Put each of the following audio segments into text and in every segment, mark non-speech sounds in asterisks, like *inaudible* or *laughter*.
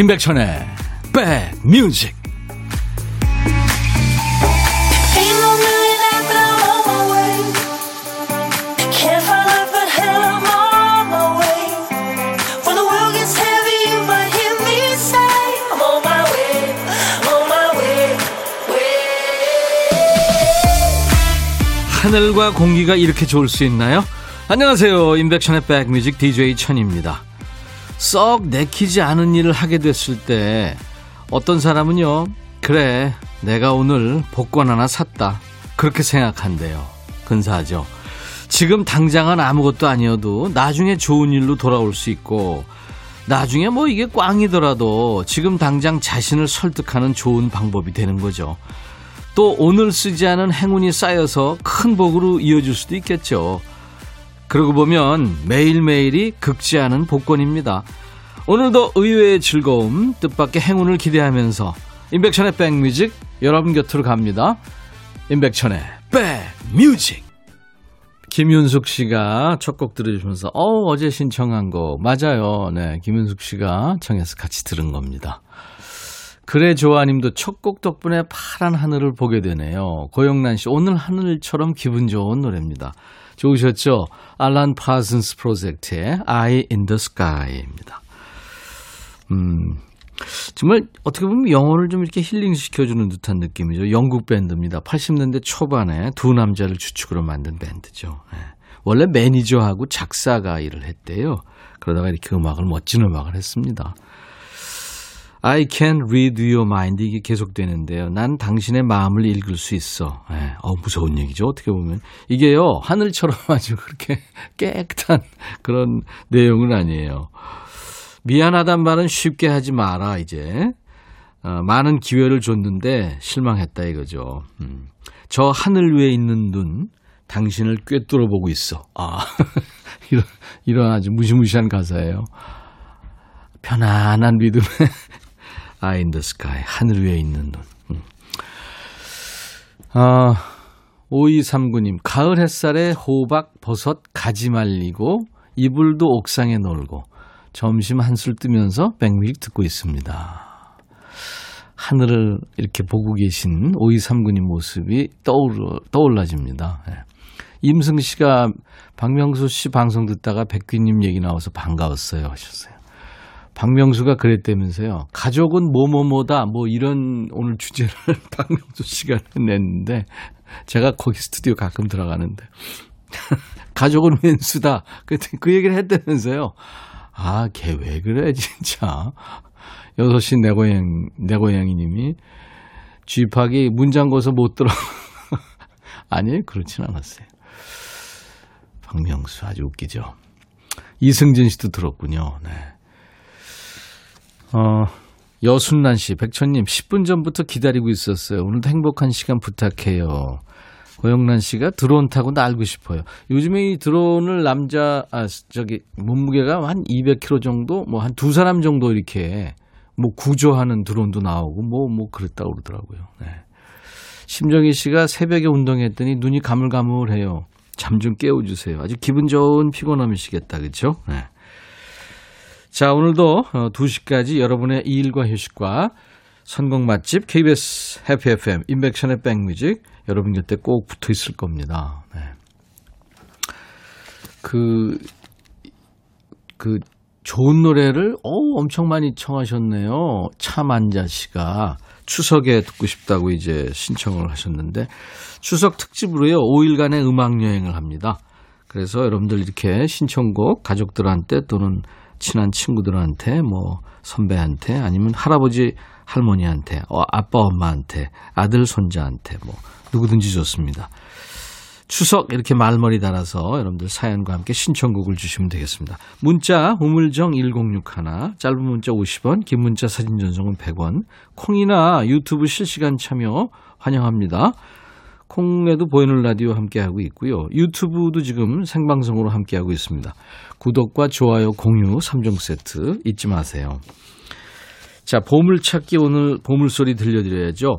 임백천의 백뮤직 하늘과 공기가 이렇게 좋을 수 있나요? 안녕하세요. 임백천의 백뮤직 DJ 천입니다. 썩 내키지 않은 일을 하게 됐을 때 어떤 사람은요, 그래, 내가 오늘 복권 하나 샀다. 그렇게 생각한대요. 근사하죠. 지금 당장은 아무것도 아니어도 나중에 좋은 일로 돌아올 수 있고, 나중에 뭐 이게 꽝이더라도 지금 당장 자신을 설득하는 좋은 방법이 되는 거죠. 또 오늘 쓰지 않은 행운이 쌓여서 큰 복으로 이어질 수도 있겠죠. 그러고 보면 매일매일이 극지 않은 복권입니다. 오늘도 의외의 즐거움, 뜻밖의 행운을 기대하면서 임백천의 백뮤직 여러분 곁으로 갑니다. 임백천의 백뮤직 김윤숙 씨가 첫 곡 들으시면서 어 어제 신청한 거 맞아요. 네, 김윤숙 씨가 청해서 같이 들은 겁니다. 그래 조아님도 첫 곡 덕분에 파란 하늘을 보게 되네요. 고영란 씨 오늘 하늘처럼 기분 좋은 노래입니다. 좋으셨죠? 알란 파슨스 프로젝트의 Eye in the Sky입니다. 음, 정말 어떻게 보면 영혼을 좀 이렇게 힐링시켜주는 듯한 느낌이죠. 영국 밴드입니다. 80년대 초반에 두 남자를 주축으로 만든 밴드죠. 네. 원래 매니저하고 작사가 일을 했대요. 그러다가 이렇게 음악을 멋진 음악을 했습니다. I can read your mind 이게 계속되는데요. 난 당신의 마음을 읽을 수 있어. 네. 어, 무서운 얘기죠. 어떻게 보면 이게요 하늘처럼 *laughs* 아주 그렇게 깨끗한 그런 내용은 아니에요. 미안하단 말은 쉽게 하지 마라 이제. 어, 많은 기회를 줬는데 실망했다 이거죠. 음. 저 하늘 위에 있는 눈 당신을 꿰뚫어 보고 있어. 아 *laughs* 이런 이런 아주 무시무시한 가사예요. 편안한 리듬에 eye in the sky. 하늘 위에 있는 눈. 음. 아, 5239님, 가을 햇살에 호박, 버섯, 가지 말리고, 이불도 옥상에 놀고, 점심 한술 뜨면서 백뮤직 듣고 있습니다. 하늘을 이렇게 보고 계신 5239님 모습이 떠올라, 떠올라집니다. 네. 임승 씨가 박명수 씨 방송 듣다가 백귀님 얘기 나와서 반가웠어요 하셨어요. 박명수가 그랬다면서요. 가족은 뭐뭐뭐다 뭐 이런 오늘 주제를 *laughs* 박명수 씨가 냈는데 제가 거기 스튜디오 가끔 들어가는데 *laughs* 가족은 왼수다 그, 그 얘기를 했다면서요. 아, 걔 왜 그래 진짜. 여섯 시내 고양 내 고양이 님이 쥐파기 문 잠궈서 못 들어. *laughs* 아니 그렇진 않았어요. 박명수 아주 웃기죠. 이승진 씨도 들었군요. 네. 어, 여순란 씨, 백천님, 10분 전부터 기다리고 있었어요. 오늘도 행복한 시간 부탁해요. 고영란 씨가 드론 타고 날고 싶어요. 요즘에 이 드론을 남자, 아, 저기, 몸무게가 한 200kg 정도, 뭐 한 두 사람 정도 이렇게, 뭐 구조하는 드론도 나오고, 뭐, 뭐 그랬다고 그러더라고요. 네. 심정희 씨가 새벽에 운동했더니 눈이 가물가물해요. 잠 좀 깨워주세요. 아주 기분 좋은 피곤함이시겠다. 그죠? 네. 자, 오늘도 2시까지 어, 여러분의 일과 휴식과 선곡 맛집 KBS 해피 FM 인백션의 백뮤직 여러분 곁에 꼭 붙어 있을 겁니다. 네. 그, 그, 좋은 노래를, 어 엄청 많이 청하셨네요. 차만자 씨가 추석에 듣고 싶다고 이제 신청을 하셨는데, 추석 특집으로요, 5일간의 음악여행을 합니다. 그래서 여러분들 이렇게 신청곡 가족들한테 또는 친한 친구들한테 뭐 선배한테 아니면 할아버지 할머니한테 어, 아빠 엄마한테 아들 손자한테 뭐 누구든지 좋습니다. 추석 이렇게 말머리 달아서 여러분들 사연과 함께 신청곡을 주시면 되겠습니다. 문자 우물정 1061 짧은 문자 50원 긴 문자 사진 전송은 100원 콩이나 유튜브 실시간 참여 환영합니다. 콩에도 보이는 라디오 함께하고 있고요. 유튜브도 지금 생방송으로 함께하고 있습니다. 구독과 좋아요, 공유 3종 세트 잊지 마세요. 자, 보물찾기 오늘 보물소리 들려드려야죠.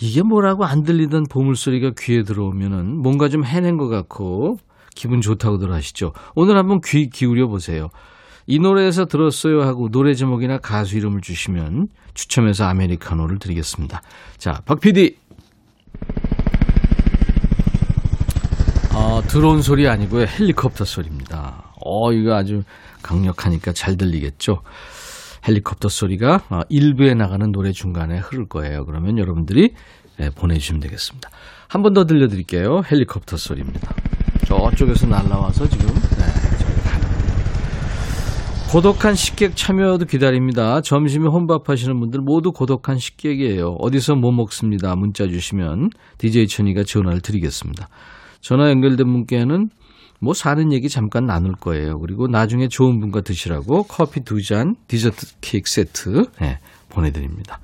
이게 뭐라고 안 들리던 보물소리가 귀에 들어오면은 뭔가 좀 해낸 것 같고 기분 좋다고들 하시죠. 오늘 한번 귀 기울여 보세요. 이 노래에서 들었어요 하고 노래 제목이나 가수 이름을 주시면 추첨해서 아메리카노를 드리겠습니다. 자, 박 PD. 어, 드론 소리 아니고요. 헬리콥터 소리입니다. 어, 이거 아주 강력하니까 잘 들리겠죠? 헬리콥터 소리가 어, 일부에 나가는 노래 중간에 흐를 거예요. 그러면 여러분들이 네, 보내주시면 되겠습니다. 한 번 더 들려드릴게요. 헬리콥터 소리입니다. 저쪽에서 날라와서 지금 네, 고독한 식객 참여도 기다립니다. 점심에 혼밥 하시는 분들 모두 고독한 식객이에요. 어디서 뭐 먹습니다. 문자 주시면 DJ 천이가 전화를 드리겠습니다. 전화 연결된 분께는 뭐 사는 얘기 잠깐 나눌 거예요. 그리고 나중에 좋은 분과 드시라고 커피 두 잔, 디저트 케이크 세트 네, 보내드립니다.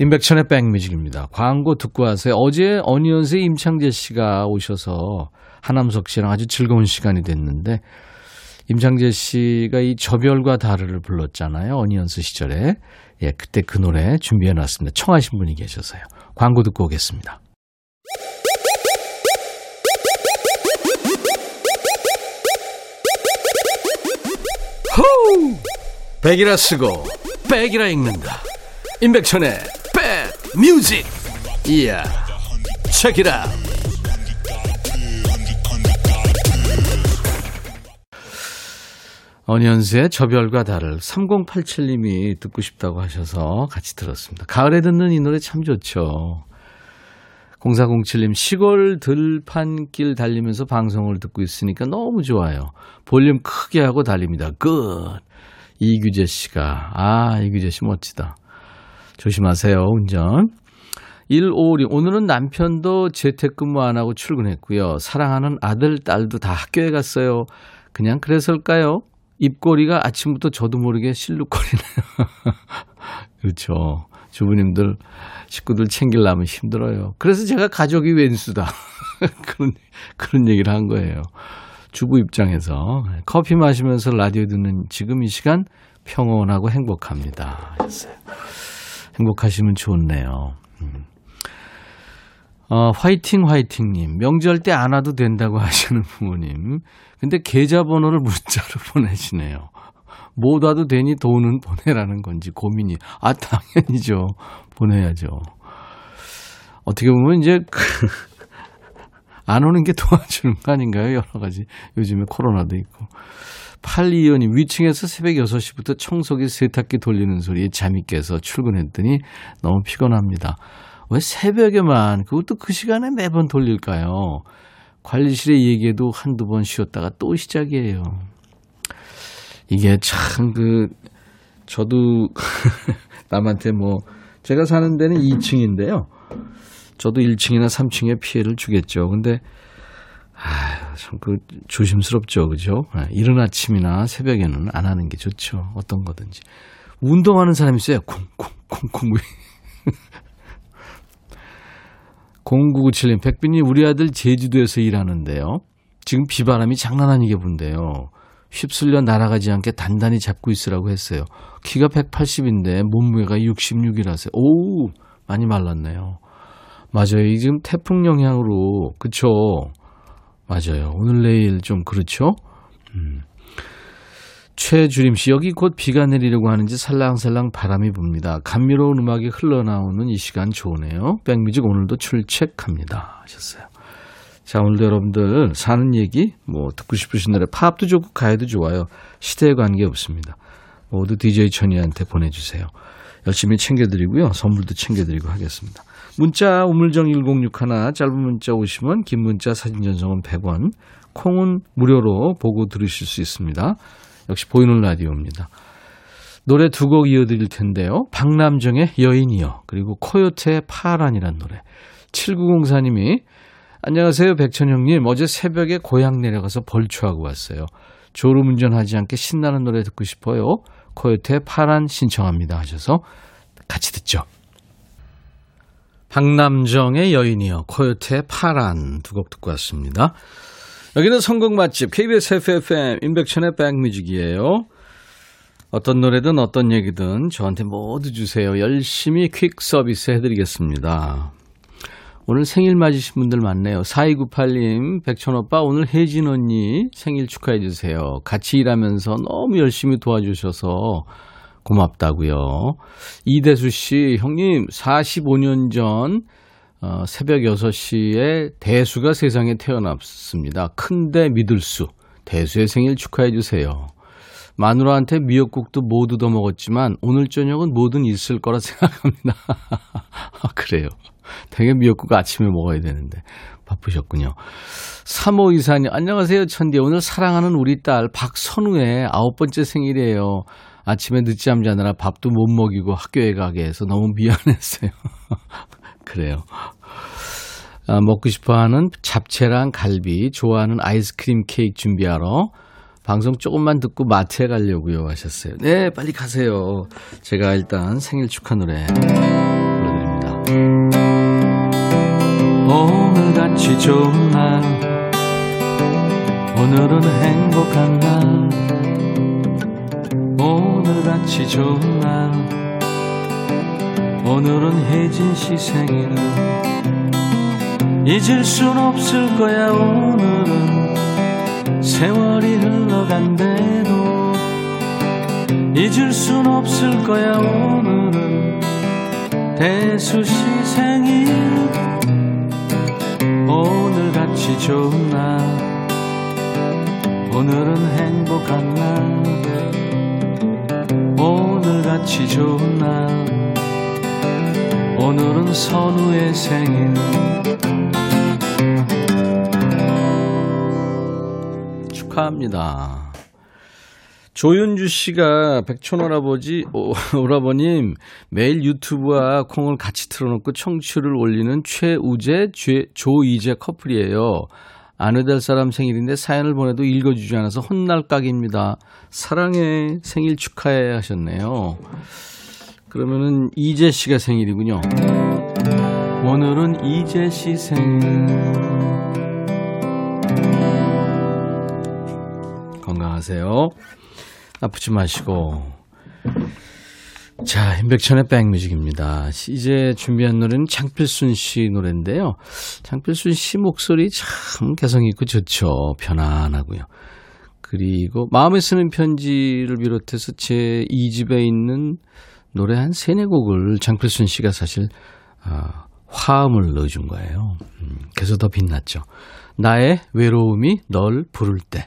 임백천의 백뮤직입니다. 광고 듣고 와세요. 어제 어니언스의 임창재 씨가 오셔서 하남석 씨랑 아주 즐거운 시간이 됐는데 임창재 씨가 이 저별과 다르를 불렀잖아요. 어니언스 시절에. 예, 그때 그 노래 준비해 놨습니다. 청하신 분이 계셔서요. 광고 듣고 오겠습니다. 호우! 백이라 쓰고 백이라 읽는다. 임백천의 백 뮤직. 이야. 체키라. 어니언스의 저별과 다를 3087님이 듣고 싶다고 하셔서 같이 들었습니다. 가을에 듣는 이 노래 참 좋죠. 0407님, 시골 들판길 달리면서 방송을 듣고 있으니까 너무 좋아요. 볼륨 크게 하고 달립니다. 끝. 이규재 씨가, 아, 이규재 씨 멋지다. 조심하세요, 운전. 156, 오늘은 남편도 재택근무 안 하고 출근했고요. 사랑하는 아들, 딸도 다 학교에 갔어요. 그냥 그래서일까요? 입꼬리가 아침부터 저도 모르게 실룩거리네요. *laughs* 그렇죠. 주부님들, 식구들 챙기려면 힘들어요. 그래서 제가 가족이 웬수다. *laughs* 그런, 그런 얘기를 한 거예요. 주부 입장에서. 커피 마시면서 라디오 듣는 지금 이 시간 평온하고 행복합니다. 했어요. 행복하시면 좋네요. 음. 어, 화이팅, 화이팅님. 명절 때 안 와도 된다고 *laughs* 하시는 부모님. 근데 계좌번호를 문자로 보내시네요. 못 와도 되니 돈은 보내라는 건지 고민이. 아, 당연히죠. 보내야죠. 어떻게 보면 이제, 안 오는 게 도와주는 거 아닌가요? 여러 가지. 요즘에 코로나도 있고. 822원님, 위층에서 새벽 6시부터 청소기 세탁기 돌리는 소리에 잠이 깨서 출근했더니 너무 피곤합니다. 왜 새벽에만 그것도 그 시간에 매번 돌릴까요? 관리실에 얘기해도 한두 번 쉬었다가 또 시작이에요. 이게 참 그 저도 *laughs* 남한테 뭐 제가 사는 데는 2층인데요. 저도 1층이나 3층에 피해를 주겠죠. 근데 아, 참그 조심스럽죠. 그죠? 아, 이른 아침이나 새벽에는 안 하는 게 좋죠. 어떤 거든지. 운동하는 사람이 있어요. 콩콩콩콩 0997님, 백빈이 우리 아들 제주도에서 일하는데요. 지금 비바람이 장난 아니게 분대요. 휩쓸려 날아가지 않게 단단히 잡고 있으라고 했어요. 키가 180인데 몸무게가 66이라서 오 많이 말랐네요. 맞아요. 지금 태풍 영향으로 그쵸? 맞아요. 오늘 내일 좀 그렇죠? 음. 최주림 씨, 여기 곧 비가 내리려고 하는지 살랑살랑 바람이 붑니다. 감미로운 음악이 흘러나오는 이 시간 좋으네요. 백뮤직 오늘도 출첵합니다. 하셨어요. 자, 오늘도 여러분들 사는 얘기, 뭐 듣고 싶으신 노래, 팝도 좋고 가요도 좋아요. 시대에 관계 없습니다. 모두 DJ 천이한테 보내주세요. 열심히 챙겨드리고요. 선물도 챙겨드리고 하겠습니다. 문자 우물정 1061 짧은 문자 오시면 긴 문자 사진 전송은 100원 콩은 무료로 보고 들으실 수 있습니다. 역시 보이는 라디오입니다. 노래 두 곡 이어드릴 텐데요. 박남정의 여인이여 그리고 코요태의 파란이란 노래 7904님이 안녕하세요 백천형님 어제 새벽에 고향 내려가서 벌초하고 왔어요. 졸음 운전하지 않게 신나는 노래 듣고 싶어요. 코요태의 파란 신청합니다 하셔서 같이 듣죠. 박남정의 여인이여 코요태의 파란 두 곡 듣고 왔습니다. 여기는 성공 맛집 KBS FFM 인백천의 백뮤직이에요. 어떤 노래든 어떤 얘기든 저한테 모두 주세요. 열심히 퀵 서비스 해드리겠습니다. 오늘 생일 맞으신 분들 많네요. 4298님, 백천오빠, 오늘 혜진 언니 생일 축하해 주세요. 같이 일하면서 너무 열심히 도와주셔서 고맙다고요. 이대수 씨, 형님, 45년 전, 어, 새벽 6시에 대수가 세상에 태어났습니다. 큰데 믿을 수. 대수의 생일 축하해 주세요. 마누라한테 미역국도 못 얻어 먹었지만 오늘 저녁은 뭐든 있을 거라 *laughs* 생각합니다. *laughs* 아, 그래요. 되게 미역국 아침에 먹어야 되는데 바쁘셨군요. 3호 이사님 안녕하세요 천디 오늘 사랑하는 우리 딸 박선우의 아홉 번째 생일이에요. 아침에 늦잠 자느라 밥도 못 먹이고 학교에 가게 해서 너무 미안했어요. *laughs* 그래요. 아, 먹고 싶어 하는 잡채랑 갈비, 좋아하는 아이스크림 케이크 준비하러 방송 조금만 듣고 마트에 가려고요 하셨어요. 네, 빨리 가세요. 제가 일단 생일 축하 노래 불러드립니다. 오늘같이 좋은 날. 오늘은 행복한 날. 오늘같이 좋은 날. 오늘은 혜진 씨 생일 잊을 순 없을 거야 오늘은. 세월이 흘러간대도 잊을 순 없을 거야 오늘은. 대수 씨 생일 오늘같이 좋은 날. 오늘은 행복한 날 오늘같이 좋은 날. 오늘은 선우의 생일. 축하합니다. 조윤주 씨가 백촌오라버지, 오, *laughs* 오라버님, 매일 유튜브와 콩을 같이 틀어놓고 청취를 올리는 최우재, 죄, 조이재 커플이에요. 아내 될 사람 생일인데 사연을 보내도 읽어주지 않아서 혼날 각입니다. 사랑해, 생일 축하해 하셨네요. 그러면은 이재 씨가 생일이군요. 오늘은 이재 씨 생일. 건강하세요. 아프지 마시고. 자, 임백천의 백뮤직입니다. 이제 준비한 노래는 장필순 씨 노래인데요. 장필순 씨 목소리 참 개성있고 좋죠. 편안하고요. 그리고 마음에 쓰는 편지를 비롯해서 제 2집에 있는 노래 한 세네 곡을 장필순 씨가 사실 어, 화음을 넣어준 거예요. 음, 그래서 더 빛났죠. 나의 외로움이 널 부를 때.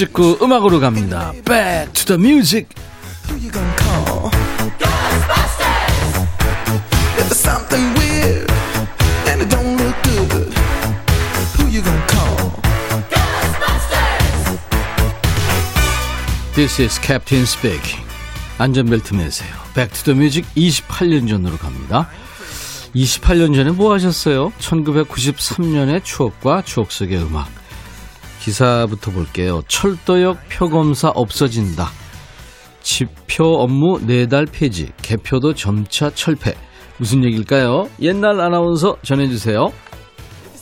찍고 음악으로 갑니다. Back to the music. Is Captain speaking. 안전벨트 매세요. Back to the music 28년 전으로 갑니다. 28년 전에 뭐 하셨어요? 1993년의 추억과 추억 속의 음악. 기사부터 볼게요. 철도역 표검사 없어진다. 지표 업무 4달 폐지. 개표도 점차 철폐. 무슨 얘기일까요? 옛날 아나운서 전해주세요.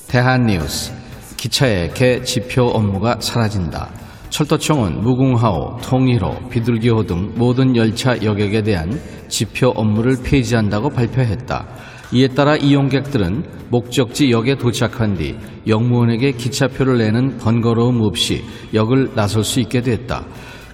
대한뉴스. 기차의 개 지표 업무가 사라진다. 철도청은 무궁화호, 통일호, 비둘기호 등 모든 열차 여객에 대한 지표 업무를 폐지한다고 발표했다. 이에 따라 이용객들은 목적지 역에 도착한 뒤 영무원에게 기차표를 내는 번거로움 없이 역을 나설 수 있게 됐다.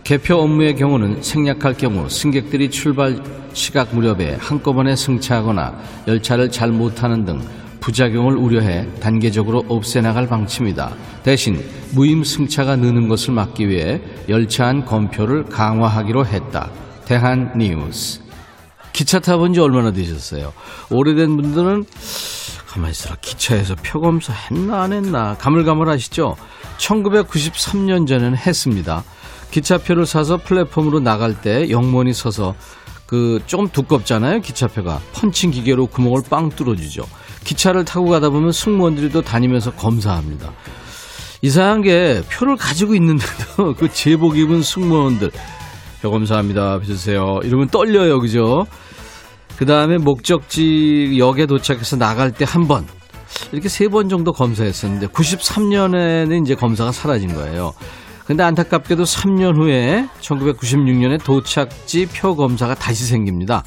개표 업무의 경우는 생략할 경우 승객들이 출발 시각 무렵에 한꺼번에 승차하거나 열차를 잘 못하는 등 부작용을 우려해 단계적으로 없애나갈 방침이다. 대신 무임 승차가 느는 것을 막기 위해 열차 안 검표를 강화하기로 했다. 대한 뉴스. 기차 타본 지 얼마나 되셨어요? 오래된 분들은 가만히 있어라. 기차에서 표검사 했나 안 했나 가물가물하시죠? 1993년 전에는 했습니다. 기차표를 사서 플랫폼으로 나갈 때 영문이 서서 그 좀 두껍잖아요. 기차표가 펀칭 기계로 구멍을 빵 뚫어주죠. 기차를 타고 가다 보면 승무원들이 또 다니면서 검사합니다. 이상한 게 표를 가지고 있는데도 *laughs* 그 제복 입은 승무원들 표 검사합니다. 해주세요. 이러면 떨려요. 그죠? 그 다음에 목적지 역에 도착해서 나갈 때 한 번. 이렇게 세 번 정도 검사했었는데 93년에는 이제 검사가 사라진 거예요. 근데 안타깝게도 3년 후에 1996년에 도착지 표 검사가 다시 생깁니다.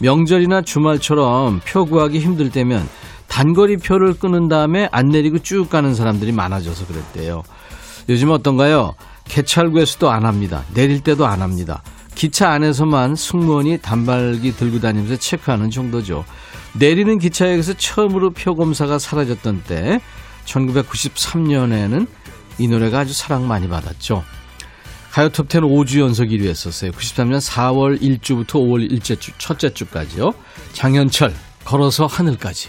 명절이나 주말처럼 표 구하기 힘들 때면 단거리 표를 끊은 다음에 안 내리고 쭉 가는 사람들이 많아져서 그랬대요. 요즘 어떤가요? 개찰구에서도 안 합니다. 내릴 때도 안 합니다. 기차 안에서만 승무원이 단발기 들고 다니면서 체크하는 정도죠. 내리는 기차역에서 처음으로 표 검사가 사라졌던 때 1993년에는 이 노래가 아주 사랑 많이 받았죠. 가요 톱10 5주 연속 1위 했었어요. 93년 4월 1주부터 5월 1째 주, 첫째 주까지요. 장현철, 걸어서 하늘까지.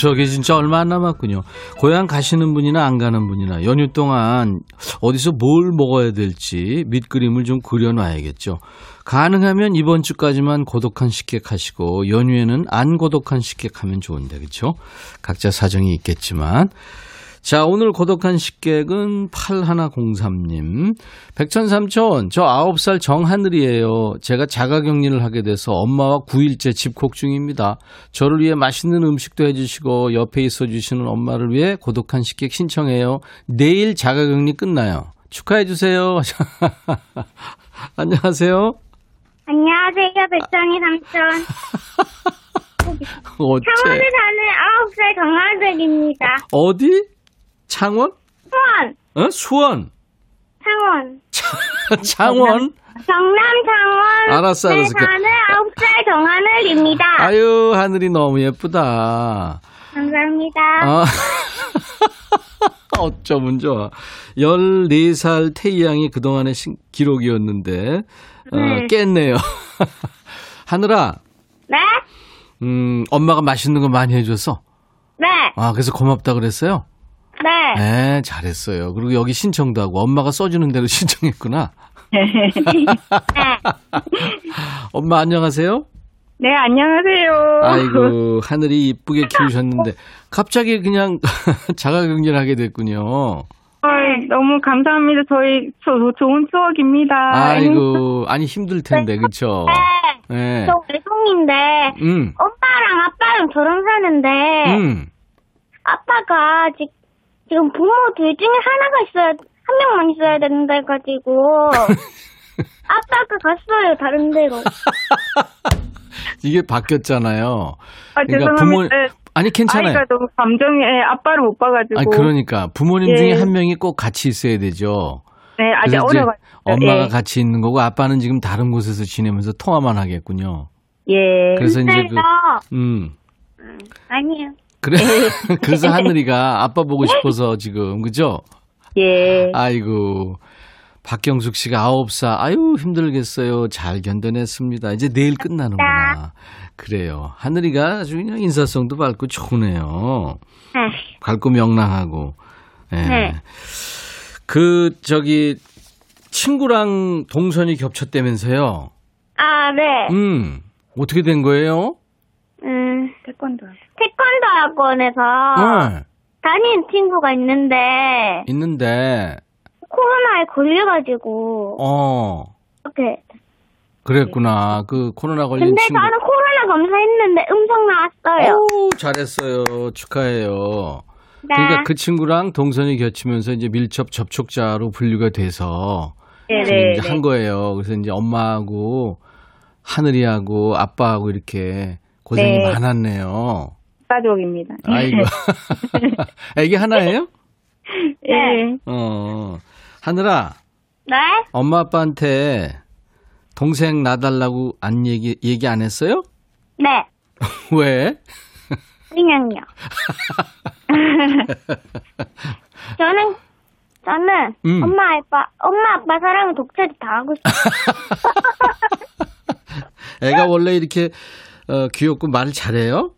추석이 진짜 얼마 안 남았군요. 고향 가시는 분이나 안 가는 분이나 연휴 동안 어디서 뭘 먹어야 될지 밑그림을 좀 그려놔야겠죠. 가능하면 이번 주까지만 고독한 식객 하시고 연휴에는 안 고독한 식객 하면 좋은데 그렇죠? 각자 사정이 있겠지만 자, 오늘 고독한 식객은 8103님. 백천삼촌, 저 9살 정하늘이에요. 제가 자가격리를 하게 돼서 엄마와 9일째 집콕 중입니다. 저를 위해 맛있는 음식도 해주시고 옆에 있어주시는 엄마를 위해 고독한 식객 신청해요. 내일 자가격리 끝나요. 축하해주세요. *laughs* 안녕하세요. 안녕하세요, 백정희 삼촌. *laughs* 어째? 창원에 사는 9살 정아들입니다. 어디? 창원? 수원, 어? 수원. 창원. *laughs* 창원? 경남 창원. 알았어, 알았어. 에 사는 9살 정하늘입니다. 아유, 하늘이 너무 예쁘다. 감사합니다. 아. *laughs* 어쩌면 좋아. 14살 태희 양이 그동안의 신- 기록이었는데, 어, 네. 깼네요. *laughs* 하늘아, 네? 음, 엄마가 맛있는 거 많이 해줘서, 네. 아, 그래서 고맙다 그랬어요? 네. 네, 잘했어요. 그리고 여기 신청도 하고, 엄마가 써주는 대로 *laughs* 신청했구나. *laughs* 네. *laughs* 엄마 안녕하세요? 네, 안녕하세요. 아이고, 하늘이 이쁘게 키우셨는데, 갑자기 그냥 자가격리를 하게 됐군요. 어이, 너무 감사합니다. 저희 조, 좋은 추억입니다. 아이고, 아니 힘들 텐데, 그쵸? 네. 네. 저 외동인데, 음, 오빠랑 아빠랑 저랑 사는데, 음. 아빠가 지, 지금 부모 둘 중에 하나가 있어야, 한 명만 있어야 된다 해가지고, *laughs* 아빠가 갔어요, 다른 데로. *laughs* 이게 바뀌었잖아요. 아, 그러니까 죄송합니다. 부모, 아니, 괜찮아요. 아이가 너무 감정에 아빠를 못 봐가지고. 아니, 그러니까. 부모님 예. 중에 한 명이 꼭 같이 있어야 되죠. 네, 아직 어려가지고. 엄마가 예. 같이 있는 거고, 아빠는 지금 다른 곳에서 지내면서 통화만 하겠군요. 예. 그래서 이제 그, 그래서, 음. 아니에요. 그래. *laughs* 그래서 하늘이가 아빠 보고 싶어서 지금, 그죠? 예. 아이고. 박경숙 씨가 아홉 살 아유, 힘들겠어요. 잘 견뎌냈습니다. 이제 내일 끝나는구나. 그래요. 하늘이가 아주 그냥 인사성도 밝고 좋으네요. 네. 밝고 명랑하고. 예. 네. 그, 저기, 친구랑 동선이 겹쳤다면서요? 아, 네. 음, 어떻게 된 거예요? 음, 태권도. 태권도 학원에서 네. 다니는 친구가 있는데, 있는데, 코로나에 걸려가지고 어, 이렇게. 그랬구나. 그 코로나 걸린 근데 친구. 저는 코로나 검사했는데 음성 나왔어요. 오, 잘했어요. 축하해요. 네. 그러니까 그 친구랑 동선이 겹치면서 이제 밀접 접촉자로 분류가 돼서 지금 네네. 이제 한 거예요. 그래서 이제 엄마하고 하늘이하고 아빠하고 이렇게 고생이 네. 많았네요. 가족입니다. 아이고. *laughs* 애기 하나예요? 네. 어. 하늘아, 네? 엄마 아빠한테 동생 나달라고 안 얘기, 얘기 안 했어요? 네. *laughs* 왜? 그냥요. *laughs* 저는 저는 음. 엄마 아빠 엄마 아빠 사랑을 독차지 다 하고 싶어요. 애가 원래 이렇게 어, 귀엽고 말을 잘해요?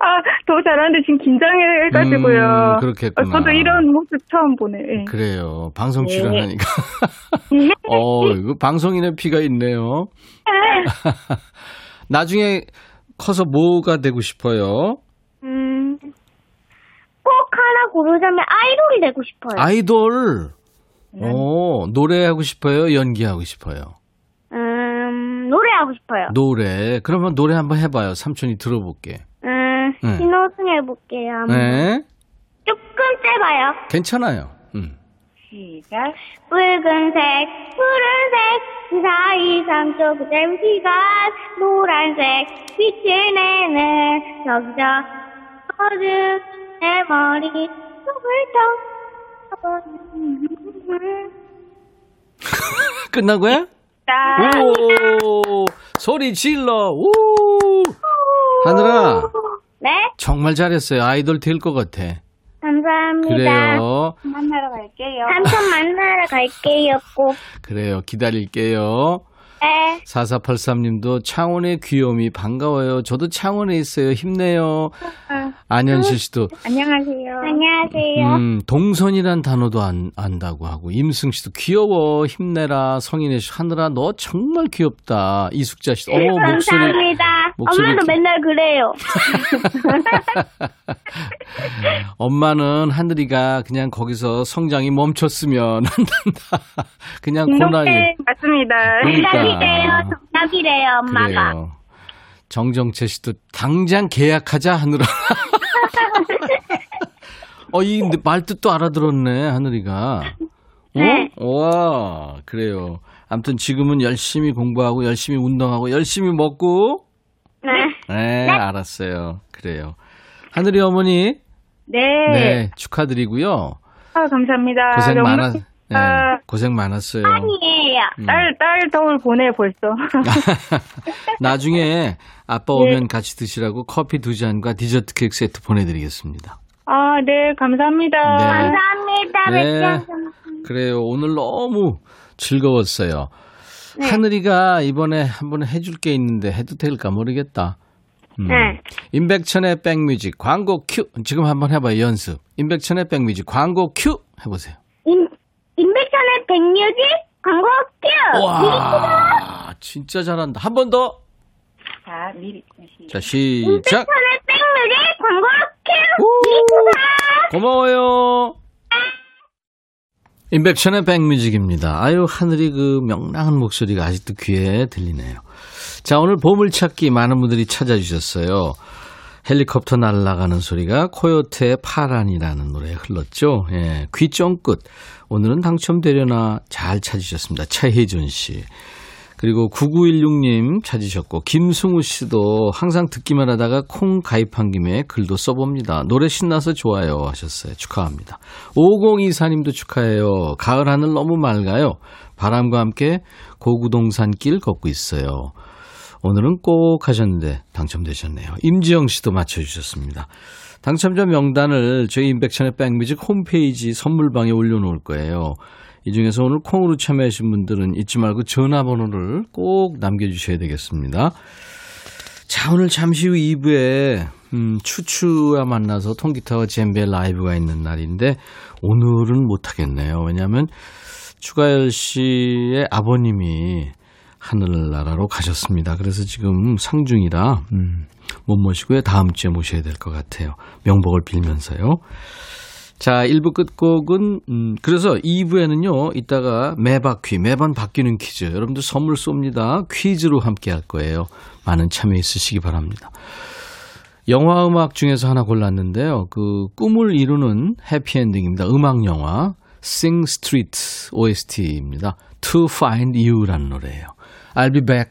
아, 더 잘하는데 지금 긴장해가지고요. 음, 그렇겠구나. 어, 저도 이런 모습 처음 보네. 예. 그래요. 방송 네. 출연하니까. *laughs* 어, 이거 방송인의 피가 있네요. *laughs* 나중에 커서 뭐가 되고 싶어요? 음. 꼭 하나 고르자면 아이돌이 되고 싶어요. 아이돌. 네. 어, 노래하고 싶어요? 연기하고 싶어요? 음, 노래하고 싶어요. 노래. 그러면 노래 한번 해봐요. 삼촌이 들어볼게. 음, 네. 신호등 해볼게요. 네. 조금 짧아요. 괜찮아요. 음. 시작. 붉은색, 푸른색, 그 사이 삼초 그 짧은 시간, 노란색, 빛을 내는 저기저, 어둠, 내 머리, 또 끝나고요? 딱. 오! 소리 질러! 오! 하늘아, 네? 정말 잘했어요. 아이돌 될 것 같아. 감사합니다. 그래요. 만나러 갈게요. 삼촌 만나러 갈게요, 꼭. 그래요. 기다릴게요. 네. 4483님도 창원의 귀요미 반가워요. 저도 창원에 있어요. 힘내요. 안현실 씨도 안녕하세요. 안녕하세요. 음, 동선이란 단어도 안, 안다고 하고 임승 씨도 귀여워. 힘내라. 성인의 씨 하늘아 너 정말 귀엽다. 이숙자 씨. 어, 목소리 감사합니다. 목소리 엄마도 기- 맨날 그래요. *laughs* 엄마는 하늘이가 그냥 거기서 성장이 멈췄으면 *laughs* 한단다. 그냥 고나게. 네, 맞습니다. 그러니까. 정답이래요. 정답이래요, 엄마가. 그래요. 정정채 씨도 당장 계약하자 하늘아. *laughs* 어, 이 말뜻도 알아들었네, 하늘이가. 어? 네. 와, 그래요. 아무튼 지금은 열심히 공부하고 열심히 운동하고 열심히 먹고. 네. 네, 알았어요. 그래요. 하늘이 어머니, 네. 네, 축하드리고요. 아, 감사합니다. 고생 많아, 네, 아, 고생 많았어요. 아니에요. 음. 딸, 딸 덕을 보내, 벌써. *laughs* 나중에 아빠 오면 같이 드시라고 커피 두 잔과 디저트 케이크 세트 보내드리겠습니다. 아, 네, 감사합니다. 네. 감사합니다. 네. 그래요. 오늘 너무 즐거웠어요. 네. 하늘이가 이번에 한번 해줄 게 있는데 해도 될까 모르겠다. 음. 네. 임백천의 백뮤직 광고 큐. 지금 한번 해봐요, 연습. 임백천의 백뮤직 광고 큐. 해보세요. 임, 임백천의 백뮤직 광고 큐! 와, 진짜 잘한다. 한 번 더. 자, 미리. 자, 시작. 임백천의 백뮤직 광고 큐! 우! 고마워요. 임백천의 백뮤직입니다. 아유, 하늘이 그 명랑한 목소리가 아직도 귀에 들리네요. 자, 오늘 보물찾기 많은 분들이 찾아주셨어요. 헬리콥터 날아가는 소리가 코요태의 파란이라는 노래에 흘렀죠. 예, 귀 쫑긋. 오늘은 당첨되려나 잘 찾으셨습니다. 차혜준 씨. 그리고 9916님 찾으셨고, 김승우 씨도 항상 듣기만 하다가 콩 가입한 김에 글도 써봅니다. 노래 신나서 좋아요 하셨어요. 축하합니다. 5024님도 축하해요. 가을 하늘 너무 맑아요. 바람과 함께 고구동산길 걷고 있어요. 오늘은 꼭 하셨는데 당첨되셨네요. 임지영 씨도 맞춰주셨습니다. 당첨자 명단을 저희 인백천의 백뮤직 홈페이지 선물방에 올려놓을 거예요. 이 중에서 오늘 콩으로 참여하신 분들은 잊지 말고 전화번호를 꼭 남겨주셔야 되겠습니다. 자, 오늘 잠시 후 2부에, 음, 추추와 만나서 통기타와 젬베 라이브가 있는 날인데, 오늘은 못하겠네요. 왜냐하면, 추가열 씨의 아버님이 하늘나라로 가셨습니다. 그래서 지금 상중이라, 음, 못 모시고요. 다음 주에 모셔야 될 것 같아요. 명복을 빌면서요. 자, 1부 끝곡은, 음, 그래서 2부에는요, 이따가 매바퀴, 매번 바뀌는 퀴즈. 여러분들 선물 쏩니다. 퀴즈로 함께 할 거예요. 많은 참여 있으시기 바랍니다. 영화 음악 중에서 하나 골랐는데요. 그, 꿈을 이루는 해피엔딩입니다. 음악 영화. Sing Street OST입니다. To Find You라는 노래예요. I'll be back.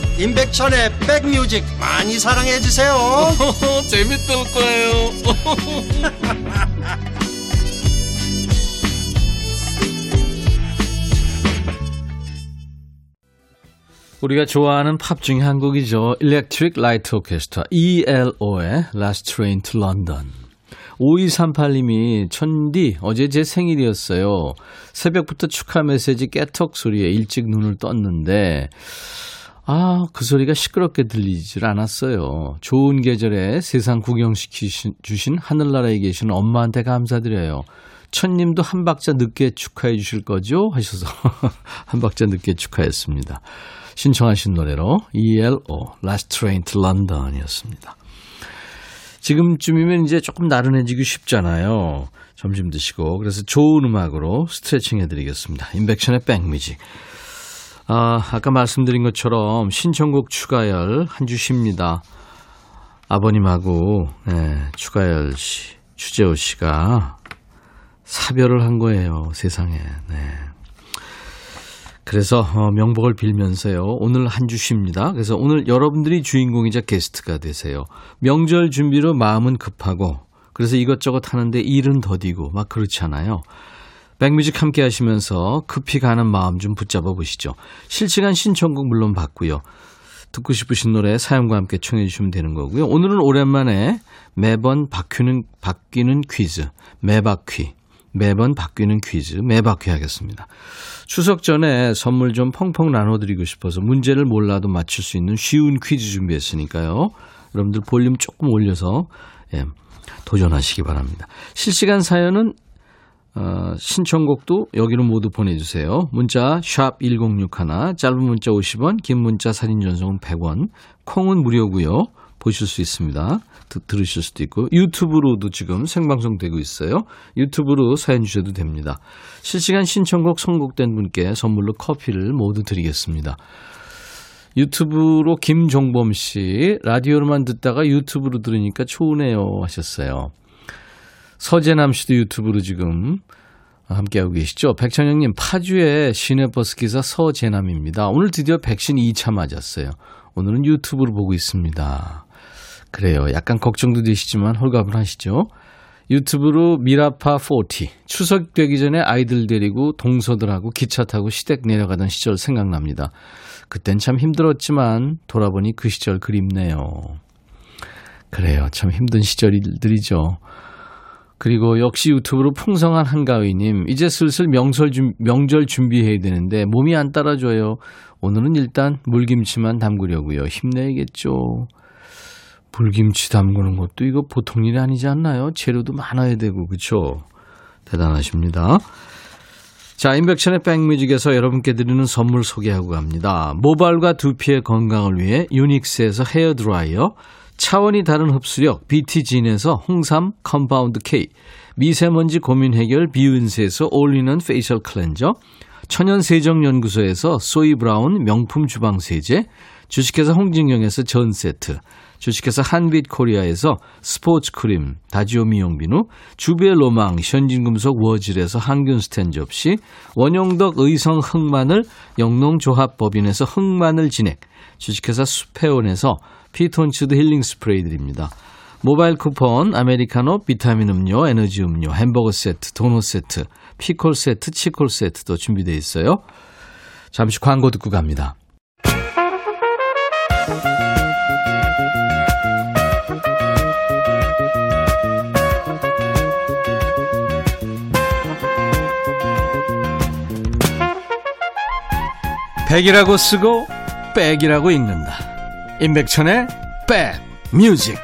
임백천의 백뮤직 많이 사랑해 주세요 *laughs* 재밌을 거예요 *laughs* 우리가 좋아하는 팝 중에 한 곡이죠. Electric Light Orchestra, ELO의 Last Train to London. 5238님이 천디 어제 제 생일이었어요. 새벽부터 축하 메시지 깨턱 소리에 일찍 눈을 떴는데 아, 그 소리가 시끄럽게 들리질 않았어요. 좋은 계절에 세상 구경시키신 주신 하늘나라에 계신 엄마한테 감사드려요. 천님도 한 박자 늦게 축하해 주실 거죠? 하셔서 *laughs* 한 박자 늦게 축하했습니다. 신청하신 노래로 ELO Last Train to London 이었습니다. 지금쯤이면 이제 조금 나른해지기 쉽잖아요. 점심 드시고 그래서 좋은 음악으로 스트레칭 해드리겠습니다. 인백션의 백뮤직. 아, 아까 말씀드린 것처럼 신청곡 추가열 한주 쉽니다. 아버님하고 네, 추가열 씨, 추재호 씨가 사별을 한 거예요. 세상에. 네. 그래서 어, 명복을 빌면서요. 오늘 한주 쉽니다. 그래서 오늘 여러분들이 주인공이자 게스트가 되세요. 명절 준비로 마음은 급하고 그래서 이것저것 하는데 일은 더디고 막 그렇잖아요. 백뮤직 함께 하시면서 급히 가는 마음 좀 붙잡아 보시죠. 실시간 신청곡 물론 받고요. 듣고 싶으신 노래 사연과 함께 청해 주시면 되는 거고요. 오늘은 오랜만에 매번 바뀌는 바뀌는 퀴즈 매바퀴 매번 바뀌는 퀴즈 매바퀴 하겠습니다. 추석 전에 선물 좀 펑펑 나눠드리고 싶어서 문제를 몰라도 맞출 수 있는 쉬운 퀴즈 준비했으니까요. 여러분들 볼륨 조금 올려서 예, 도전하시기 바랍니다. 실시간 사연은 어, 신청곡도 여기로 모두 보내주세요. 문자 샵 1061, 짧은 문자 50원, 긴 문자 사진 전송은 100원, 콩은 무료고요. 보실 수 있습니다. 드, 들으실 수도 있고 유튜브로도 지금 생방송 되고 있어요. 유튜브로 사연 주셔도 됩니다. 실시간 신청곡 선곡된 분께 선물로 커피를 모두 드리겠습니다. 유튜브로 김종범 씨 라디오로만 듣다가 유튜브로 들으니까 좋으네요 하셨어요. 서재남 씨도 유튜브로 지금 함께하고 계시죠. 백천영님 파주의 시내버스 기사 서재남입니다. 오늘 드디어 백신 2차 맞았어요. 오늘은 유튜브로 보고 있습니다. 그래요. 약간 걱정도 되시지만 홀가분 하시죠. 유튜브로 미라파 40 추석 되기 전에 아이들 데리고 동서들하고 기차 타고 시댁 내려가던 시절 생각납니다. 그땐 참 힘들었지만 돌아보니 그 시절 그립네요. 그래요. 참 힘든 시절들이죠. 그리고 역시 유튜브로 풍성한 한가위님, 이제 슬슬 명설 준, 명절 준비해야 되는데 몸이 안 따라줘요. 오늘은 일단 물김치만 담그려고요. 힘내야겠죠. 물김치 담그는 것도 이거 보통 일이 아니지 않나요? 재료도 많아야 되고, 그쵸? 대단하십니다. 자, 임백천의 백뮤직에서 여러분께 드리는 선물 소개하고 갑니다. 모발과 두피의 건강을 위해 유닉스에서 헤어드라이어, 차원이 다른 흡수력 BT진에서 홍삼 compound K, 미세먼지 고민 해결 비은세에서 올리는 facial cleanser, 천연세정연구소에서 소이브라운 명품 주방세제, 주식회사 홍진경에서 전세트, 주식회사 한빛코리아에서 스포츠크림, 다지오 미용비누, 주베로망, 현진금속 워즐에서 항균 스탠 접시, 원용덕 의성 흑마늘, 영농조합법인에서 흑마늘 진액, 주식회사 수페온에서 피톤치드 힐링 스프레이 드립니다. 모바일 쿠폰, 아메리카노, 비타민 음료, 에너지 음료, 햄버거 세트, 도넛 세트, 피콜 세트, 치콜 세트도 준비되어 있어요. 잠시 광고 듣고 갑니다. 백이라고 쓰고 백이라고 읽는다. 임백천의 백 뮤직.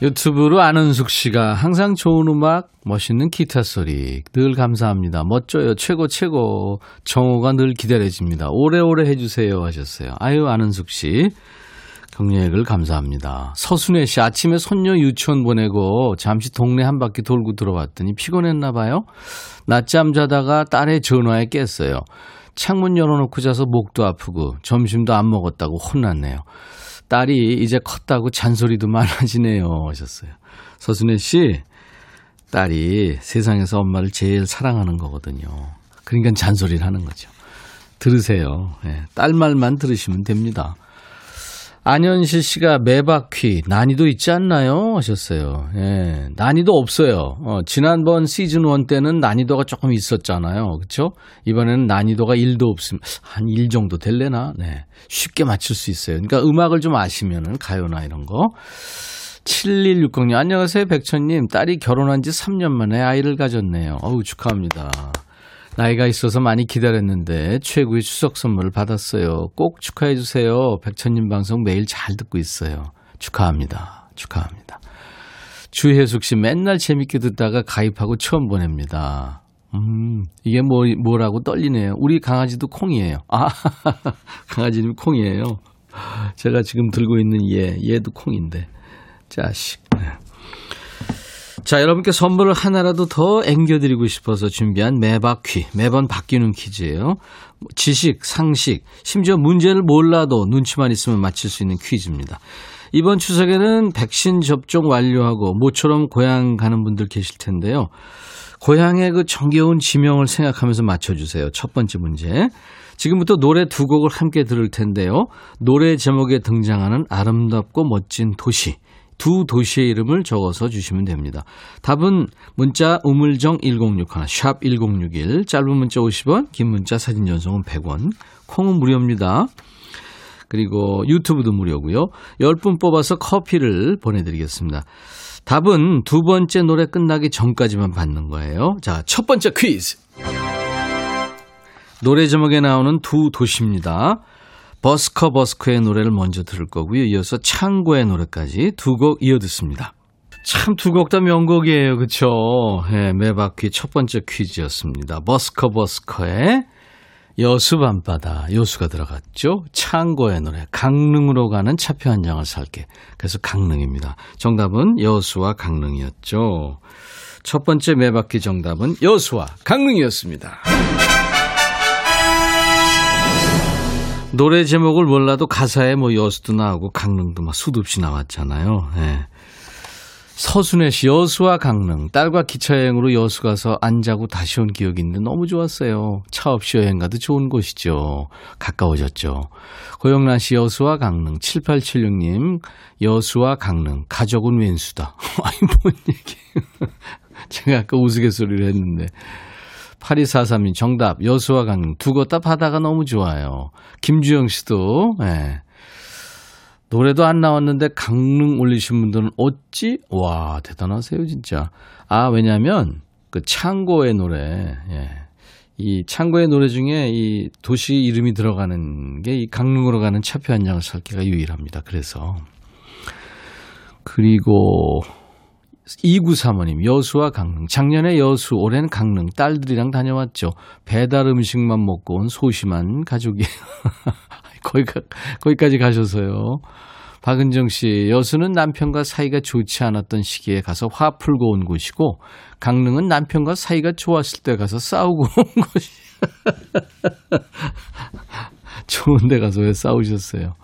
유튜브로 안은숙 씨가 항상 좋은 음악, 멋있는 기타 소리 늘 감사합니다. 멋져요. 최고 최고. 정호가 늘 기다려집니다. 오래오래 해주세요 하셨어요. 아유 안은숙 씨. 격려액을 감사합니다. 서순애 씨 아침에 손녀 유치원 보내고 잠시 동네 한 바퀴 돌고 들어왔더니 피곤했나 봐요. 낮잠 자다가 딸의 전화에 깼어요. 창문 열어놓고 자서 목도 아프고 점심도 안 먹었다고 혼났네요. 딸이 이제 컸다고 잔소리도 많아지네요 하셨어요. 서순애 씨 딸이 세상에서 엄마를 제일 사랑하는 거거든요. 그러니까 잔소리를 하는 거죠. 들으세요. 예, 딸 말만 들으시면 됩니다. 안현실 씨가 매바퀴 난이도 있지 않나요? 하셨어요. 예, 난이도 없어요. 어, 지난번 시즌 1 때는 난이도가 조금 있었잖아요. 그렇죠? 이번에는 난이도가 1도 없으면 한1 정도 될래나? 네. 쉽게 맞출 수 있어요. 그러니까 음악을 좀 아시면은 가요나 이런 거. 7160님, 안녕하세요, 백천님. 딸이 결혼한 지 3년 만에 아이를 가졌네요. 어우, 축하합니다. 나이가 있어서 많이 기다렸는데 최고의 추석 선물을 받았어요. 꼭 축하해 주세요. 백천님 방송 매일 잘 듣고 있어요. 축하합니다. 축하합니다. 주혜숙 씨 맨날 재밌게 듣다가 가입하고 처음 보냅니다. 음, 이게 뭐, 뭐라고 떨리네요. 우리 강아지도 콩이에요. 아, *laughs* 강아지님 콩이에요. 제가 지금 들고 있는 얘, 얘도 콩인데. 자식. 네. 자, 여러분께 선물을 하나라도 더 앵겨드리고 싶어서 준비한 매바퀴, 매번 바뀌는 퀴즈예요. 지식, 상식, 심지어 문제를 몰라도 눈치만 있으면 맞힐 수 있는 퀴즈입니다. 이번 추석에는 백신 접종 완료하고 모처럼 고향 가는 분들 계실 텐데요. 고향의 그 정겨운 지명을 생각하면서 맞춰주세요. 첫 번째 문제. 지금부터 노래 두 곡을 함께 들을 텐데요. 노래 제목에 등장하는 아름답고 멋진 도시. 두 도시의 이름을 적어서 주시면 됩니다. 답은 문자 우물정 1061, 샵 1061, 짧은 문자 50원, 긴 문자 사진 전송은 100원, 콩은 무료입니다. 그리고 유튜브도 무료고요. 10분 뽑아서 커피를 보내드리겠습니다. 답은 두 번째 노래 끝나기 전까지만 받는 거예요. 자, 첫 번째 퀴즈. 노래 제목에 나오는 두 도시입니다. 버스커 버스커의 노래를 먼저 들을 거고요. 이어서 창고의 노래까지 두 곡 이어 듣습니다. 참 두 곡 다 명곡이에요. 그쵸? 예, 매바퀴 첫 번째 퀴즈였습니다. 버스커 버스커의 여수 밤바다 여수가 들어갔죠. 창고의 노래 강릉으로 가는 차표 한 장을 살게. 그래서 강릉입니다. 정답은 여수와 강릉이었죠. 첫 번째 매바퀴 정답은 여수와 강릉이었습니다. 노래 제목을 몰라도 가사에 뭐 여수도 나오고 강릉도 막 수도 없이 나왔잖아요. 예. 서순애 씨 여수와 강릉 딸과 기차 여행으로 여수 가서 안 자고 다시 온 기억이 있는데 너무 좋았어요. 차 없이 여행 가도 좋은 곳이죠. 가까워졌죠. 고영란 씨 여수와 강릉 7876님 여수와 강릉 가족은 왼수다. *laughs* 아니 뭔 얘기 *laughs* 제가 아까 우스갯소리를 했는데 8243님 정답 여수와 강릉 두 곳 다 바다가 너무 좋아요. 김주영 씨도 예. 노래도 안 나왔는데 강릉 올리신 분들은 어찌 와 대단하세요 진짜. 아 왜냐하면 그 창고의 노래 예. 이 창고의 노래 중에 이 도시 이름이 들어가는 게 이 강릉으로 가는 차표 한 장을 살 기가 유일합니다. 그래서 그리고 2935님, 여수와 강릉. 작년에 여수, 올해는 강릉. 딸들이랑 다녀왔죠. 배달 음식만 먹고 온 소심한 가족이. *laughs* 거기, 거기까지 가셔서요. 박은정 씨, 여수는 남편과 사이가 좋지 않았던 시기에 가서 화 풀고 온 곳이고, 강릉은 남편과 사이가 좋았을 때 가서 싸우고 *laughs* 온 곳이. *laughs* 좋은 데 가서 왜 싸우셨어요?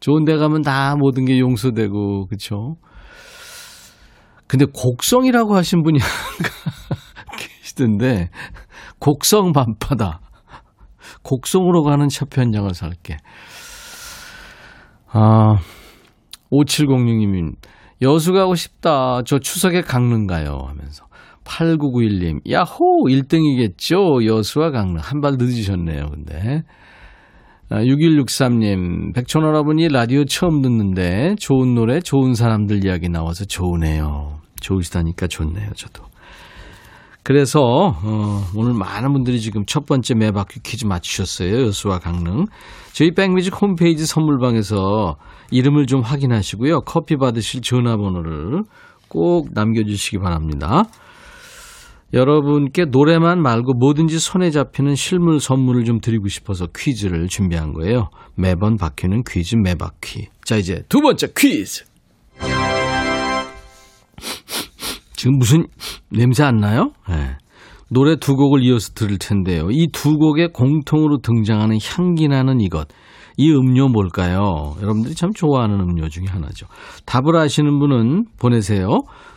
좋은 데 가면 다 모든 게 용서되고, 그쵸? 근데 곡성이라고 하신 분이 *laughs* 계시던데, 곡성 밤바다. 곡성으로 가는 차표 한 장을 살게. 아, 5706님이 여수 가고 싶다. 저 추석에 강릉 가요. 하면서. 8991님, 야호! 1등이겠죠? 여수와 강릉. 한 발 늦으셨네요, 근데. 아, 6163님, 백천어라분이 라디오 처음 듣는데 좋은 노래, 좋은 사람들 이야기 나와서 좋으네요. 좋으시다니까 좋네요, 저도. 그래서 어, 오늘 많은 분들이 지금 첫 번째 매바퀴 퀴즈 맞추셨어요. 여수와 강릉. 저희 백뮤직 홈페이지 선물방에서 이름을 좀 확인하시고요. 커피 받으실 전화번호를 꼭 남겨주시기 바랍니다. 여러분께 노래만 말고 뭐든지 손에 잡히는 실물 선물을 좀 드리고 싶어서 퀴즈를 준비한 거예요. 매번 바뀌는 퀴즈 매바퀴. 자, 이제 두 번째 퀴즈. 지금 무슨 냄새 안 나요? 네. 노래 두 곡을 이어서 들을 텐데요. 이 두 곡에 공통으로 등장하는 향기 나는 이것. 이 음료 뭘까요? 여러분들이 참 좋아하는 음료 중에 하나죠. 답을 아시는 분은 보내세요.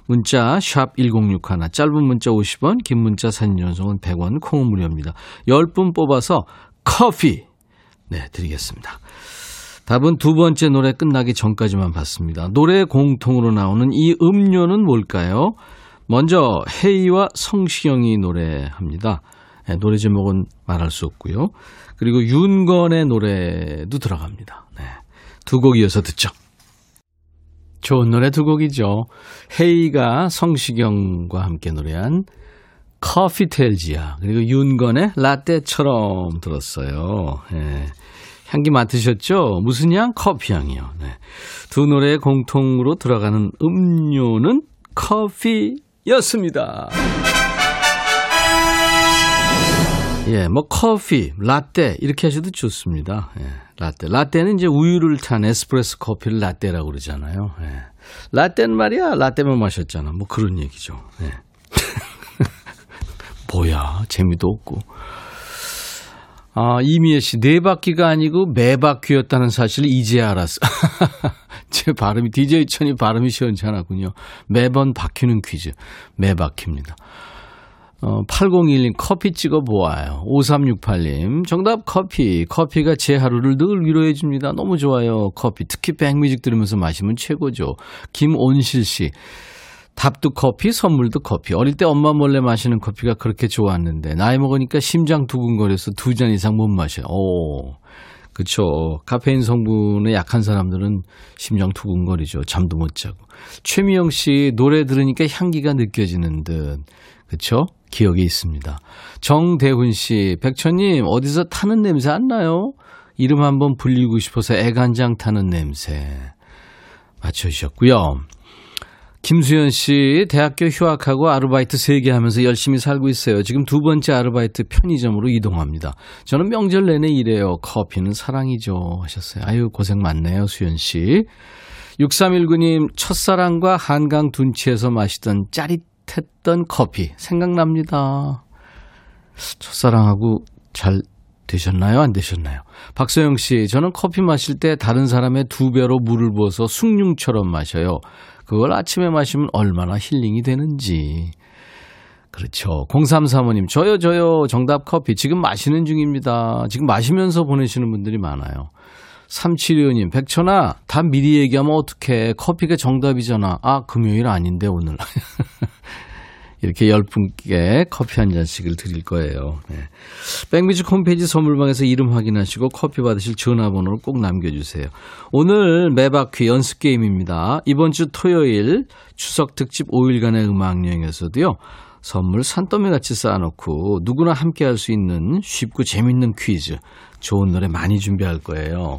문자 1061, 짧은 문자 50원, 긴 문자 사진 전송은 100원, 콩은 무료입니다. 10분 뽑아서 커피 네, 드리겠습니다. 답은 두 번째 노래 끝나기 전까지만 봤습니다. 노래 공통으로 나오는 이 음료는 뭘까요? 먼저 헤이와 성시경이 노래합니다. 네, 노래 제목은 말할 수 없고요. 그리고 윤건의 노래도 들어갑니다. 네, 두 곡 이어서 듣죠. 좋은 노래 두 곡이죠. 헤이가 성시경과 함께 노래한 커피 텔지야 그리고 윤건의 라떼처럼 들었어요. 네. 향기 맡으셨죠? 무슨 향? 커피 향이요. 네. 두 노래의 공통으로 들어가는 음료는 커피였습니다. 예, 뭐 커피, 라떼 이렇게 하셔도 좋습니다. 예, 라떼. 라떼는 이제 우유를 탄 에스프레소 커피를 라떼라고 그러잖아요. 예. 라떼는 말이야, 라떼만 마셨잖아. 뭐 그런 얘기죠. 예. *laughs* 뭐야, 재미도 없고. 아, 이미애 씨, 네 바퀴가 아니고 매 바퀴였다는 사실을 이제 알았어. *laughs* 제 발음이, DJ 천이 발음이 시원찮았군요. 매번 바퀴는 퀴즈. 매 바퀴입니다. 어, 8021님, 커피 찍어 보아요. 5368님, 정답 커피. 커피가 제 하루를 늘 위로해 줍니다. 너무 좋아요. 커피. 특히 백뮤직 들으면서 마시면 최고죠. 김온실 씨, 답도 커피, 선물도 커피. 어릴 때 엄마 몰래 마시는 커피가 그렇게 좋았는데, 나이 먹으니까 심장 두근거려서 두 잔 이상 못 마셔요. 오. 그쵸. 카페인 성분에 약한 사람들은 심장 두근거리죠. 잠도 못 자고. 최미영 씨, 노래 들으니까 향기가 느껴지는 듯. 그쵸? 기억이 있습니다. 정대훈 씨, 백천님, 어디서 타는 냄새 안 나요? 이름 한번 불리고 싶어서 애간장 타는 냄새. 맞춰주셨고요. 김수현 씨, 대학교 휴학하고 아르바이트 3개 하면서 열심히 살고 있어요. 지금 두 번째 아르바이트 편의점으로 이동합니다. 저는 명절 내내 일해요. 커피는 사랑이죠. 하셨어요. 아유, 고생 많네요, 수현 씨. 6319님, 첫사랑과 한강 둔치에서 마시던 짜릿했던 커피. 생각납니다. 첫사랑하고 잘 되셨나요? 안 되셨나요? 박소영 씨, 저는 커피 마실 때 다른 사람의 두 배로 물을 부어서 숭늉처럼 마셔요. 그걸 아침에 마시면 얼마나 힐링이 되는지. 그렇죠. 0335님, 저요, 저요, 정답 커피. 지금 마시는 중입니다. 지금 마시면서 보내시는 분들이 많아요. 3725님, 백천아, 다 미리 얘기하면 어떡해. 커피가 정답이잖아. 아, 금요일 아닌데, 오늘. *laughs* 이렇게 열 분께 커피 한 잔씩을 드릴 거예요. 네. 백뮤직 홈페이지 선물방에서 이름 확인하시고 커피 받으실 전화번호를 꼭 남겨주세요. 오늘 매바퀴 연습 게임입니다. 이번 주 토요일 추석 특집 5일간의 음악 여행에서도요. 선물 산더미 같이 쌓아놓고 누구나 함께 할 수 있는 쉽고 재밌는 퀴즈, 좋은 노래 많이 준비할 거예요.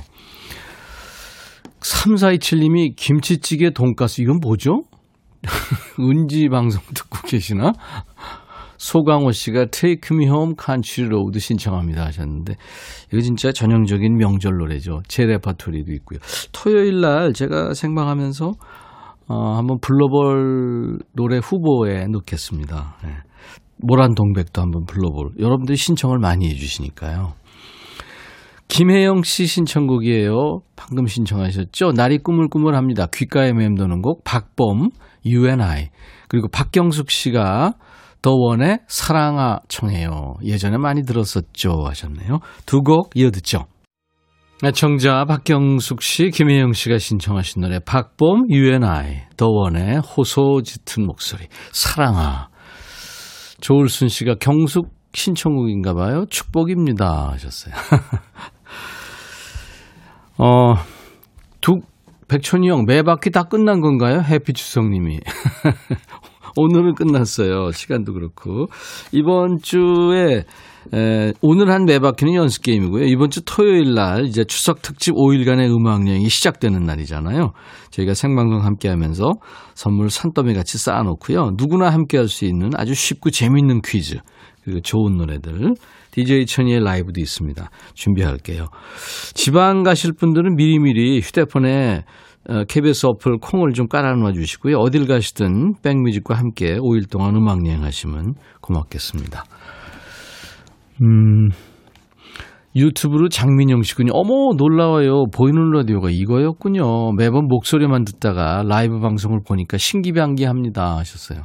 3427님이 김치찌개 돈가스 이건 뭐죠? *laughs* 은지 방송 듣고 계시나? 소강호 씨가 Take Me Home Country Road 신청합니다 하셨는데 이거 진짜 전형적인 명절 노래죠. 제 레파토리도 있고요. 토요일 날 제가 생방하면서 어, 한번 불러볼 노래 후보에 넣겠습니다. 네. 모란 동백도 한번 불러볼. 여러분들이 신청을 많이 해주시니까요. 김혜영 씨 신청곡이에요. 방금 신청하셨죠? 날이 꾸물꾸물합니다. 귓가에 맴도는 곡 박범 You and I 그리고 박경숙 씨가 더원의 사랑아 청해요. 예전에 많이 들었었죠 하셨네요. 두 곡 이어 듣죠. 청자 박경숙 씨, 김혜영 씨가 신청하신 노래 박범 You and I 더원의 호소 짙은 목소리 사랑아 조울순 씨가 경숙 신청곡인가 봐요. 축복입니다 하셨어요. *laughs* 어, 두, 백천이 형, 매 바퀴 다 끝난 건가요? 해피 추성님이. *laughs* 오늘은 끝났어요. 시간도 그렇고. 이번 주에, 에, 오늘 한 매 바퀴는 연습 게임이고요. 이번 주 토요일 날, 이제 추석 특집 5일간의 음악여행이 시작되는 날이잖아요. 저희가 생방송 함께 하면서 선물 산더미 같이 쌓아놓고요. 누구나 함께 할 수 있는 아주 쉽고 재밌는 퀴즈. 그리고 좋은 노래들. DJ 천이의 라이브도 있습니다. 준비할게요. 지방 가실 분들은 미리미리 휴대폰에 어, KBS 어플 콩을 좀 깔아놔 주시고요. 어딜 가시든 백뮤직과 함께 5일 동안 음악 여행하시면 고맙겠습니다. 음, 유튜브로 장민영 씨군요. 어머, 놀라워요. 보이는 라디오가 이거였군요. 매번 목소리만 듣다가 라이브 방송을 보니까 신기반기합니다. 하셨어요.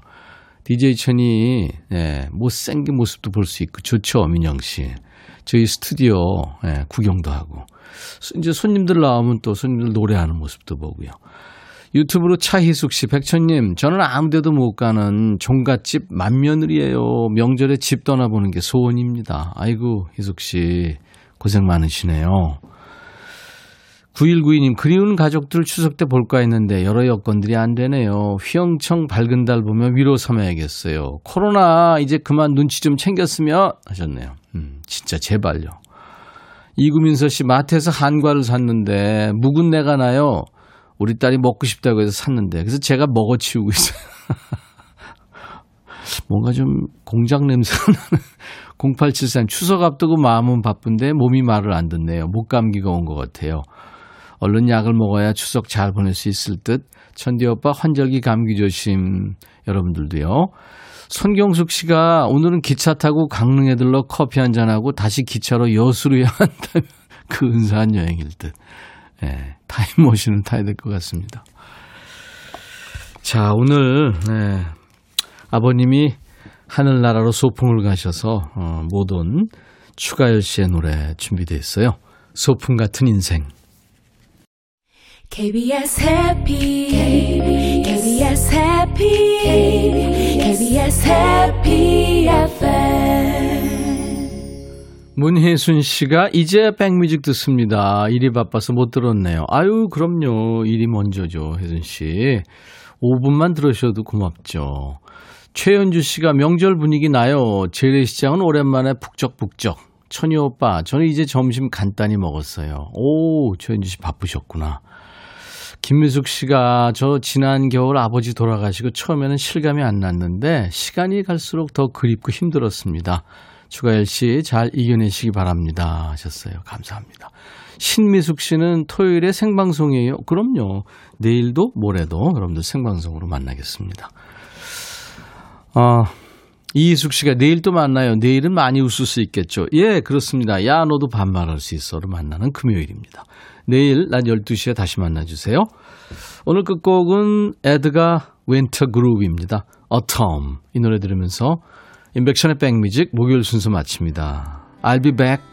DJ 천이, 네, 못생긴 모습도 볼 수 있고, 좋죠, 민영 씨. 저희 스튜디오, 네, 구경도 하고. 이제 손님들 나오면 또 손님들 노래하는 모습도 보고요. 유튜브로 차희숙 씨, 백천님, 저는 아무 데도 못 가는 종갓집 맏며느리예요. 명절에 집 떠나보는 게 소원입니다. 아이고, 희숙 씨, 고생 많으시네요. 9192님, 그리운 가족들 추석 때 볼까 했는데 여러 여건들이 안 되네요. 휘영청 밝은 달 보면 위로 삼아야겠어요. 코로나 이제 그만 눈치 좀 챙겼으면 하셨네요. 음, 진짜 제발요. 이구민서 씨, 마트에서 한과를 샀는데 묵은 내가 나요. 우리 딸이 먹고 싶다고 해서 샀는데 그래서 제가 먹어치우고 있어요. *laughs* 뭔가 좀 공장 냄새가 나는 0873 추석 앞두고 마음은 바쁜데 몸이 말을 안 듣네요. 목 감기가 온 것 같아요. 얼른 약을 먹어야 추석 잘 보낼 수 있을 듯. 천디 오빠 환절기 감기 조심. 여러분들도요. 손경숙 씨가 오늘은 기차 타고 강릉에 들러 커피 한잔하고 다시 기차로 여수로 향한다면 *laughs* 근사한 여행일 듯. 예, 타임머신을 타야 될 것 같습니다. 자, 오늘, 네, 아버님이 하늘나라로 소풍을 가셔서, 어, 모든 추가열 씨의 노래 준비되어 있어요. 소풍 같은 인생. KBS 해피 KBS 해피 KBS 해피 FM 문혜순 씨가 이제 백뮤직 듣습니다. 일이 바빠서 못 들었네요. 아유, 그럼요. 일이 먼저죠, 혜순 씨. 5분만 들으셔도 고맙죠. 최현주 씨가 명절 분위기 나요. 재래시장은 오랜만에 북적북적. 천희 오빠, 저는 이제 점심 간단히 먹었어요. 오, 최현주 씨 바쁘셨구나. 김미숙 씨가 저 지난 겨울 아버지 돌아가시고 처음에는 실감이 안 났는데 시간이 갈수록 더 그립고 힘들었습니다. 추가열 씨 잘 이겨내시기 바랍니다. 하셨어요. 감사합니다. 신미숙 씨는 토요일에 생방송이에요. 그럼요. 내일도 모레도 여러분들 생방송으로 만나겠습니다. 어, 이희숙 씨가 내일 또 만나요. 내일은 많이 웃을 수 있겠죠. 예, 그렇습니다. 야, 너도 반말할 수 있어로 만나는 금요일입니다. 내일 낮 12시에 다시 만나주세요. 오늘 끝곡은 에드가 윈터 그룹입니다. Autumn. 이 노래 들으면서 인백션의 백뮤직 목요일 순서 마칩니다. I'll be back.